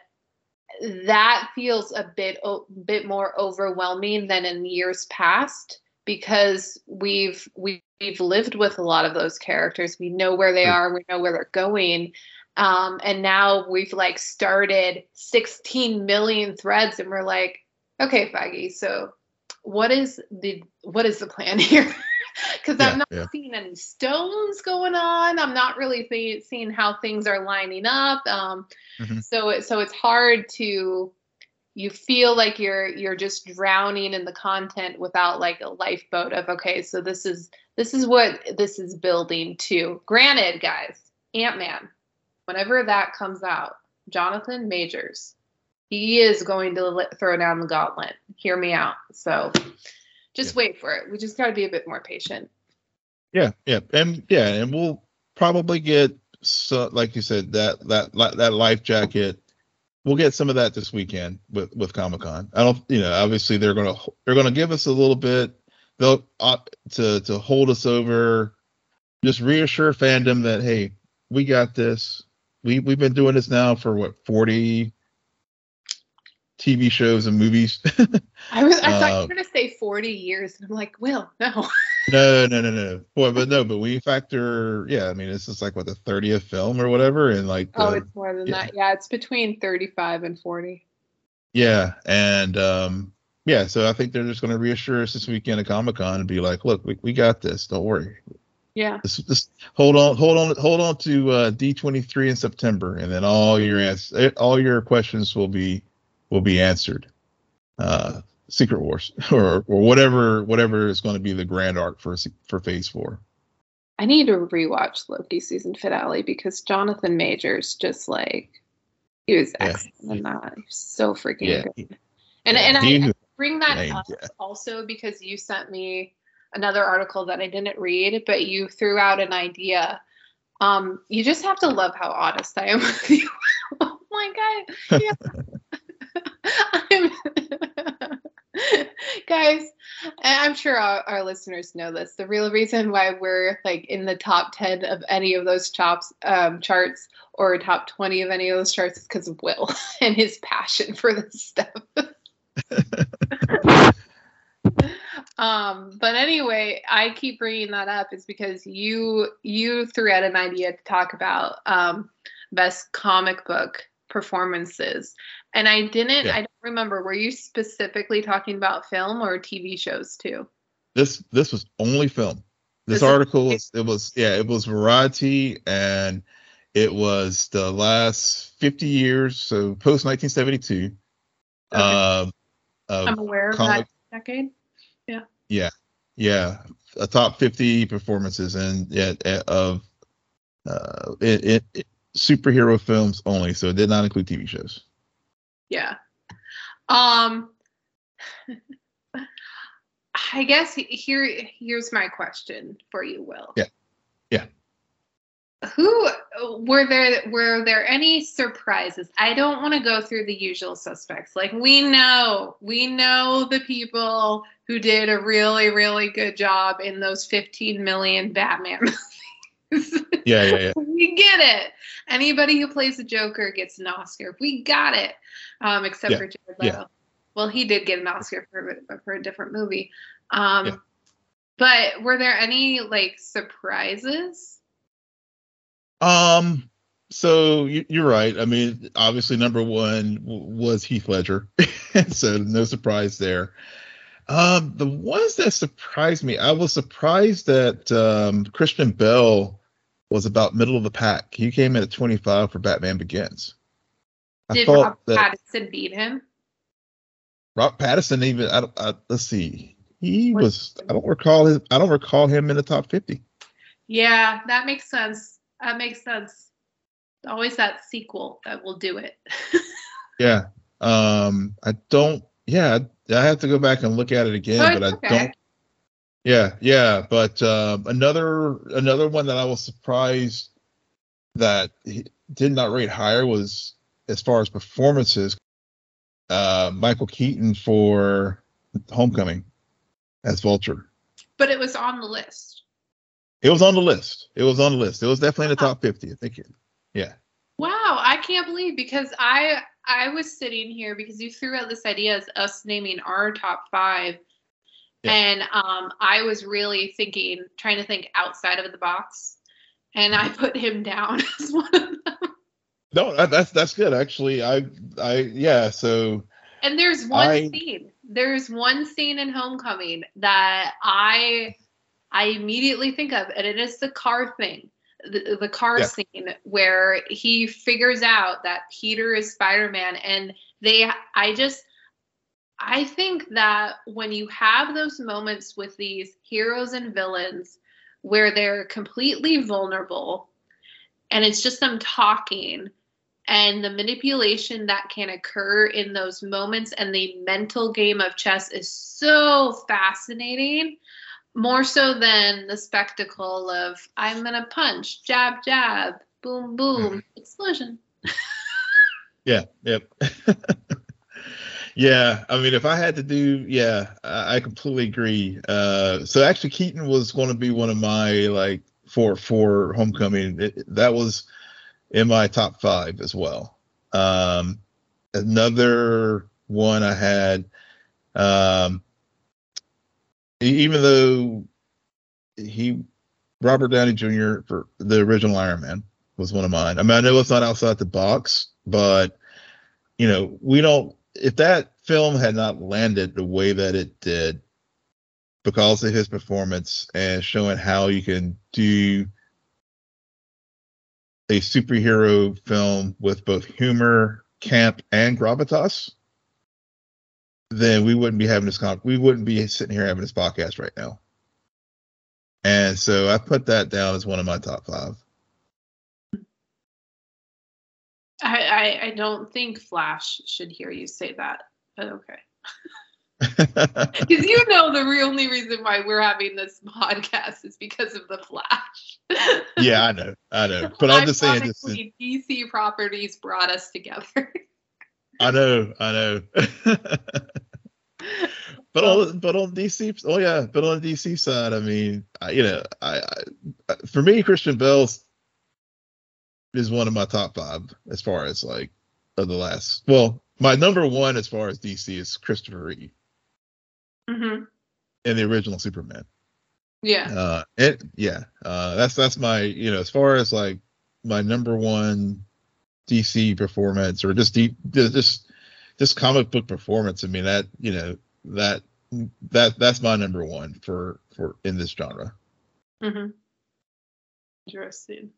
that feels a bit o- bit more overwhelming than in years past because we've we, we've lived with a lot of those characters. We know where they are. We know where they're going. Um, and now we've like started 16 million threads, and we're like, okay, Feige, so what is the what is the plan here? Because Yeah, I'm not yeah. seeing any stones going on. I'm not really see, seeing how things are lining up. Um, Mhm. So it, so it's hard to you feel like you're you're just drowning in the content without like a lifeboat of okay, so this is this is what this is building to. Granted, guys, Ant Man, whenever that comes out, Jonathan Majors, he is going to throw down the gauntlet. Hear me out. So just Yeah. wait for it. We just got to be a bit more patient. Yeah, yeah, and yeah, and we'll probably get so, like you said, that that that life jacket. We'll get some of that this weekend with with Comic Con. I don't, you know, obviously they're gonna they're gonna give us a little bit. They'll uh, to to hold us over, just reassure fandom that hey, we got this. We we've been doing this now for what forty TV shows and movies. I was I thought you Uh, were gonna say 40 years, and I'm like, well, no. No, no, no, no. Boy, but no, but we factor. Yeah, I mean, this is like what the thirtieth film or whatever, and like, Oh, the- it's more than yeah. that. Yeah, it's between 35 and 40. yeah, and um, yeah. So I think they're just going to reassure us this weekend at Comic Con and be like, look, we, we got this. Don't worry. Yeah. Just, just hold on, hold on, hold on to uh, D twenty three in September, and then all your ans- all your questions will be will be answered. Uh, Secret Wars or or whatever whatever is going to be the grand arc for for Phase Four. I need to rewatch Loki season finale because Jonathan Majors just like he was Yeah. excellent in that. He was so freaking Yeah, good. And yeah, and I, I bring that up yeah. also because you sent me another article that I didn't read, but you threw out an idea. Um, you just have to love how honest I am with you. oh my god. Yeah. I'm guys i'm sure our, our listeners know this. The real reason why we're like in the top 10 of any of those chops um, charts or top 20 of any of those charts is because of will and his passion for this stuff. Um but anyway i keep bringing that up is because you you threw out an idea to talk about um best comic book performances. And i didn't Yeah. i don't remember were you specifically talking about film or tv shows too? This this was only film. This, This article was it was yeah it was variety and it was the last 50 years so post 1972 Okay. um i'm aware of comic- that decade. Yeah. Yeah, yeah, a top 50 performances and yeah of uh it, it, it superhero films only so it did not include tv shows. Yeah. Um I guess here here's my question for you, Will. Yeah. Yeah. Who were there were there any surprises? I don't want to go through the usual suspects. Like we know, we know the people who did a really really good job in those 15 million Batman movies. Yeah, yeah, yeah. we get it. Anybody who plays the Joker gets an Oscar. We got it. Um, except Yeah, for Jared yeah. Leto. Well, he did get an Oscar for for a different movie. Um, Yeah. but were there any like surprises? Um. So you, you're right. I mean, obviously, number one was Heath Ledger, so no surprise there. Um, the ones that surprised me, I was surprised that um, Christian Bale was about middle of the pack. He came in at 25 for Batman Begins. I Did Rob that Pattinson beat him? Rob Pattinson even. I, I, let's see. He What- was. I don't recall his. I don't recall him in the top 50. Yeah, that makes sense. That makes sense. Always that sequel that will do it. Yeah. Um. I don't. Yeah. I, have to go back and look at it again, Oh, but I don't. Yeah. Yeah. But um, another another one that I was surprised that he did not rate higher was as far as performances. Uh, Michael Keaton for Homecoming as Vulture. but it was on the list. It was on the list. It was on the list. It was definitely in the top 50. I think. It, yeah. Wow, I can't believe because I I was sitting here because you threw out this idea as us naming our top five. Yeah. And um I was really thinking, trying to think outside of the box. And I put him down as one of them. No, that's that's good actually. I I yeah. So And there's one I- scene. There's one scene in Homecoming that I I immediately think of, and it is the car thing. The, the car Yeah. scene where he figures out that Peter is Spider-Man and they I just I think that when you have those moments with these heroes and villains where they're completely vulnerable and it's just them talking and the manipulation that can occur in those moments and the mental game of chess is so fascinating more so than the spectacle of i'm gonna punch jab jab boom boom explosion Yeah. Yep. yeah. I mean, if I had to do, yeah, I, I completely agree. Uh, so actually, Keaton was going to be one of my like for for Homecoming. It, that was in my top five as well. Um, another one I had, um, even though he Robert Downey Jr. for the original Iron Man was one of mine. I mean, I know it's not outside the box, but you know, we don't. If that film had not landed the way that it did, because of his performance and showing how you can do a superhero film with both humor, camp, and gravitas, then we wouldn't be having this con- we wouldn't be sitting here having this podcast right now. And so I put that down as one of my top five. I, I i don't think flash should hear you say that but okay because you know the real only reason why we're having this podcast is because of the flash yeah, I know, I know, but I'm just saying this. Is, dc properties brought us together I know, I know. but on but on DC, oh yeah, but on the DC side, I mean, I, you know, I, I for me, Christian Bale is one of my top five as far as like of the last. Well, my number one as far as DC is Christopher Reeve hmm in the original Superman. yeah Uh, it yeah, uh, that's that's my you know as far as like my number one DC performance or just deep just just comic book performance. I mean that you know that that that's my number one for for in this genre. hmm Interesting.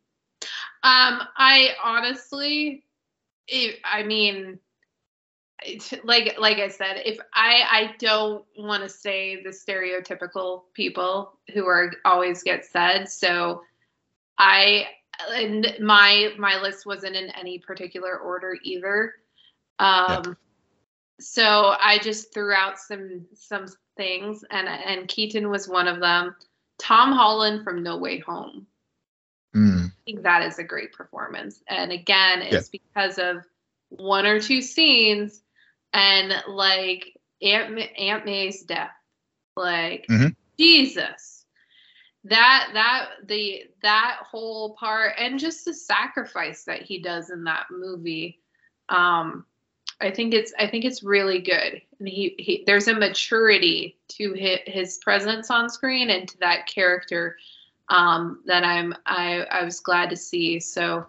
Um, I honestly, if, I mean, it's like like I said, if I I don't want to say the stereotypical people who are always get said, so I and my my list wasn't in any particular order either. Um, so I just threw out some some things, and and Keaton was one of them. Tom Holland from No Way Home. Mm, I think that is a great performance. And again, it's because of one or two scenes and like Aunt, Aunt May's death. Like, Mhm. Jesus. That that the that whole part and just the sacrifice that he does in that movie um i think it's i think it's really good. And he, he there's a maturity to his, his presence on screen and to that character um that i'm i i was glad to see. So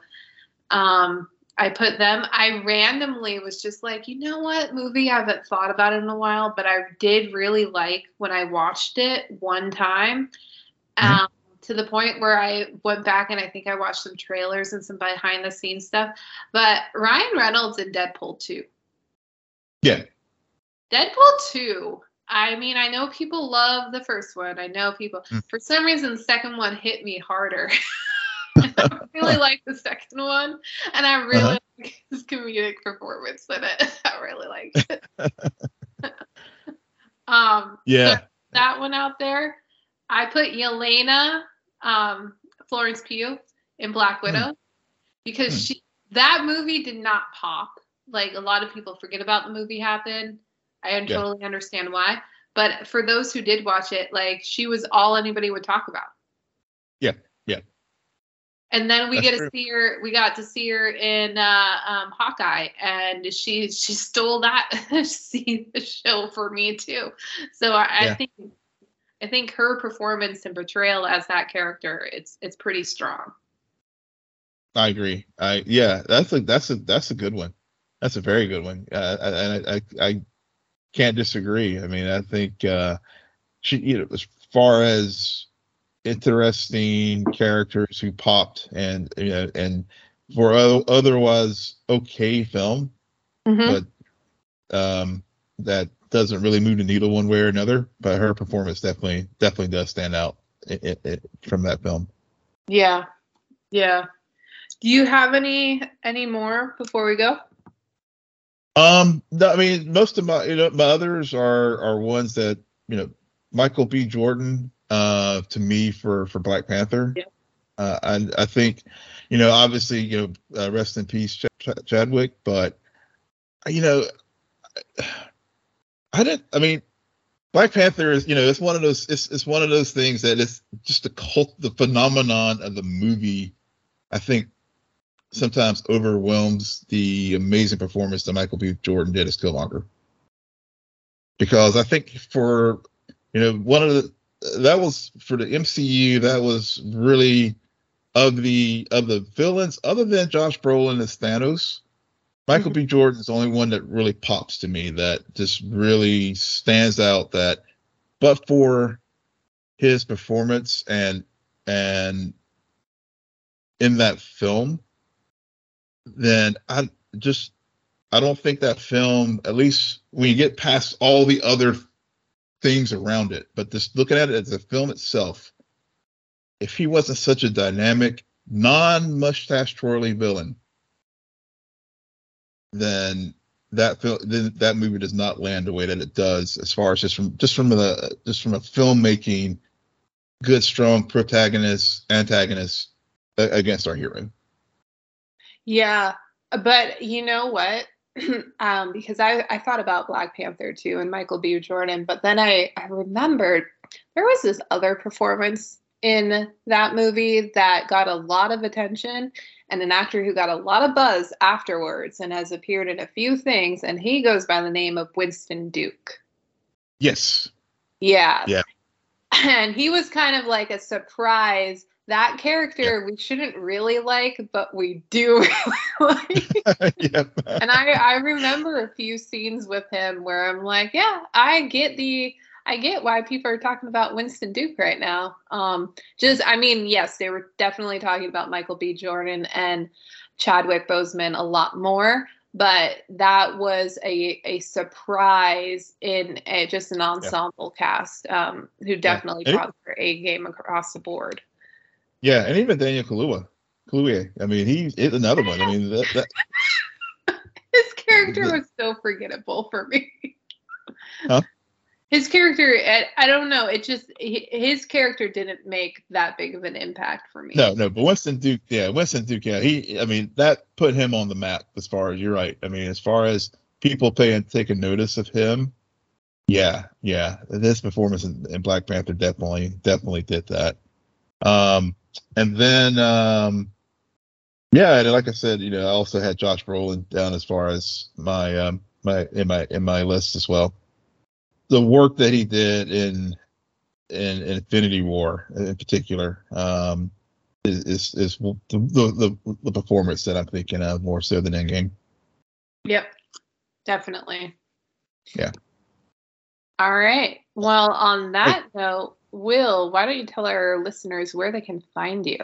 um I put them. I randomly was just like, you know what movie? I haven't thought about in a while, but I did really like when I watched it one time mm-hmm. um, to the point where I went back and I think I watched some trailers and some behind the scenes stuff. But Ryan Reynolds in Deadpool 2. Yeah. Deadpool 2. I mean, I know people love the first one. I know people, mm. for some reason, the second one hit me harder. I really like the second one, and I really uh-huh. like his comedic performance in it. I really like it. um, yeah, so that one out there. I put Yelena um, Florence Pugh in Black hmm. Widow mm. because mm. she that movie did not pop. Like a lot of people forget about the movie happened. I yeah. totally understand why. But for those who did watch it, like she was all anybody would talk about. Yeah, yeah. And then we That's get to true. see her. We got to see her in uh, um, Hawkeye, and she she stole that see the show for me too. So I, yeah. I think I think her performance and portrayal as that character, it's it's pretty strong. I agree. I yeah, that's a that's a that's a good one. That's a very good one. Uh, and I, I, I can't disagree. I mean, I think uh, she you know as far as interesting characters who popped and you know and for otherwise okay film, mm-hmm. but um that doesn't really move the needle one way or another, but her performance definitely definitely does stand out it, it, from that film. Yeah, yeah. Do you have any any more before we go? Um, no, I mean, most of my you know my others are are ones that you know Michael B. Jordan uh to me for for Black Panther. Yeah. Uh, and I think you know obviously you know uh, rest in peace Ch- Ch- Chadwick, but you know. I didn't. I mean, Black Panther is, you know, it's one of those. It's it's one of those things that it's just the cult, the phenomenon of the movie. I think sometimes overwhelms the amazing performance that Michael B. Jordan did as Killmonger. Because I think for you know one of the that was for the MCU that was really of the of the villains other than Josh Brolin as Thanos Michael. B. Jordan is the only one that really pops to me that just really stands out. That, but for his performance and and in that film, then I just I don't think that film, at least when you get past all the other things around it, but just looking at it as a film itself, if he wasn't such a dynamic, non-mustache twirling villain, then that film then that movie does not land the way that it does as far as just from just from the just from a filmmaking good strong protagonist antagonist against our hero. Yeah but you know what? Um because i i thought about black panther too and michael b. Jordan but then i i remembered there was this other performance in that movie that got a lot of attention and an actor who got a lot of buzz afterwards and has appeared in a few things and he goes by the name of Winston Duke. Yes. Yeah. Yeah. And he was kind of like a surprise. That character we shouldn't really like, but we do really like. yep. And I I remember a few scenes with him where I'm like, yeah, I get the I get why people are talking about Winston Duke right now. Um, just, I mean, yes, they were definitely talking about Michael B. Jordan and Chadwick Boseman a lot more, but that was a a surprise in a, just an ensemble yeah. cast um, who definitely yeah. brought their A game across the board. Yeah, and even Daniel Kaluuya. Kaluuya. I mean, he is another one. I mean, that, that... his character was so forgettable for me. Huh? His character i don't know it just his character didn't make that big of an impact for me no no but winston duke yeah winston duke yeah he i mean that put him on the map as far as you're right i mean as far as people paying taking notice of him yeah yeah this performance in, in black panther definitely definitely did that Um, and then, um, yeah, like I said, you know, I also had Josh Brolin down as far as my um, my in my in my list as well. The work that he did in in, in Infinity War, in particular, um, is is, is the, the the performance that I'm thinking of more so than Endgame. Yep, definitely. Yeah. All right. Well, on that hey. note, Will, why don't you tell our listeners where they can find you?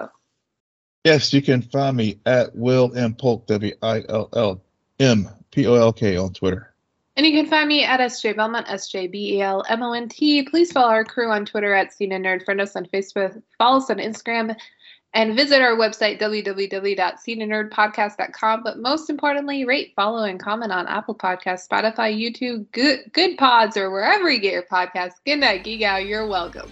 Yes, you can find me at Will M Polk W I L L M P O L K on Twitter. And you can find me at SJ Belmont, S J B E L M O N T. Please follow our crew on Twitter at Scene and Nerd. Friend us on Facebook, follow us on Instagram, and visit our website, www.sceneandnerdpodcast.com. But most importantly, rate, follow, and comment on Apple Podcasts, Spotify, YouTube, Good, Goodpods, or wherever you get your podcasts. Good night, Geek Out. You're welcome.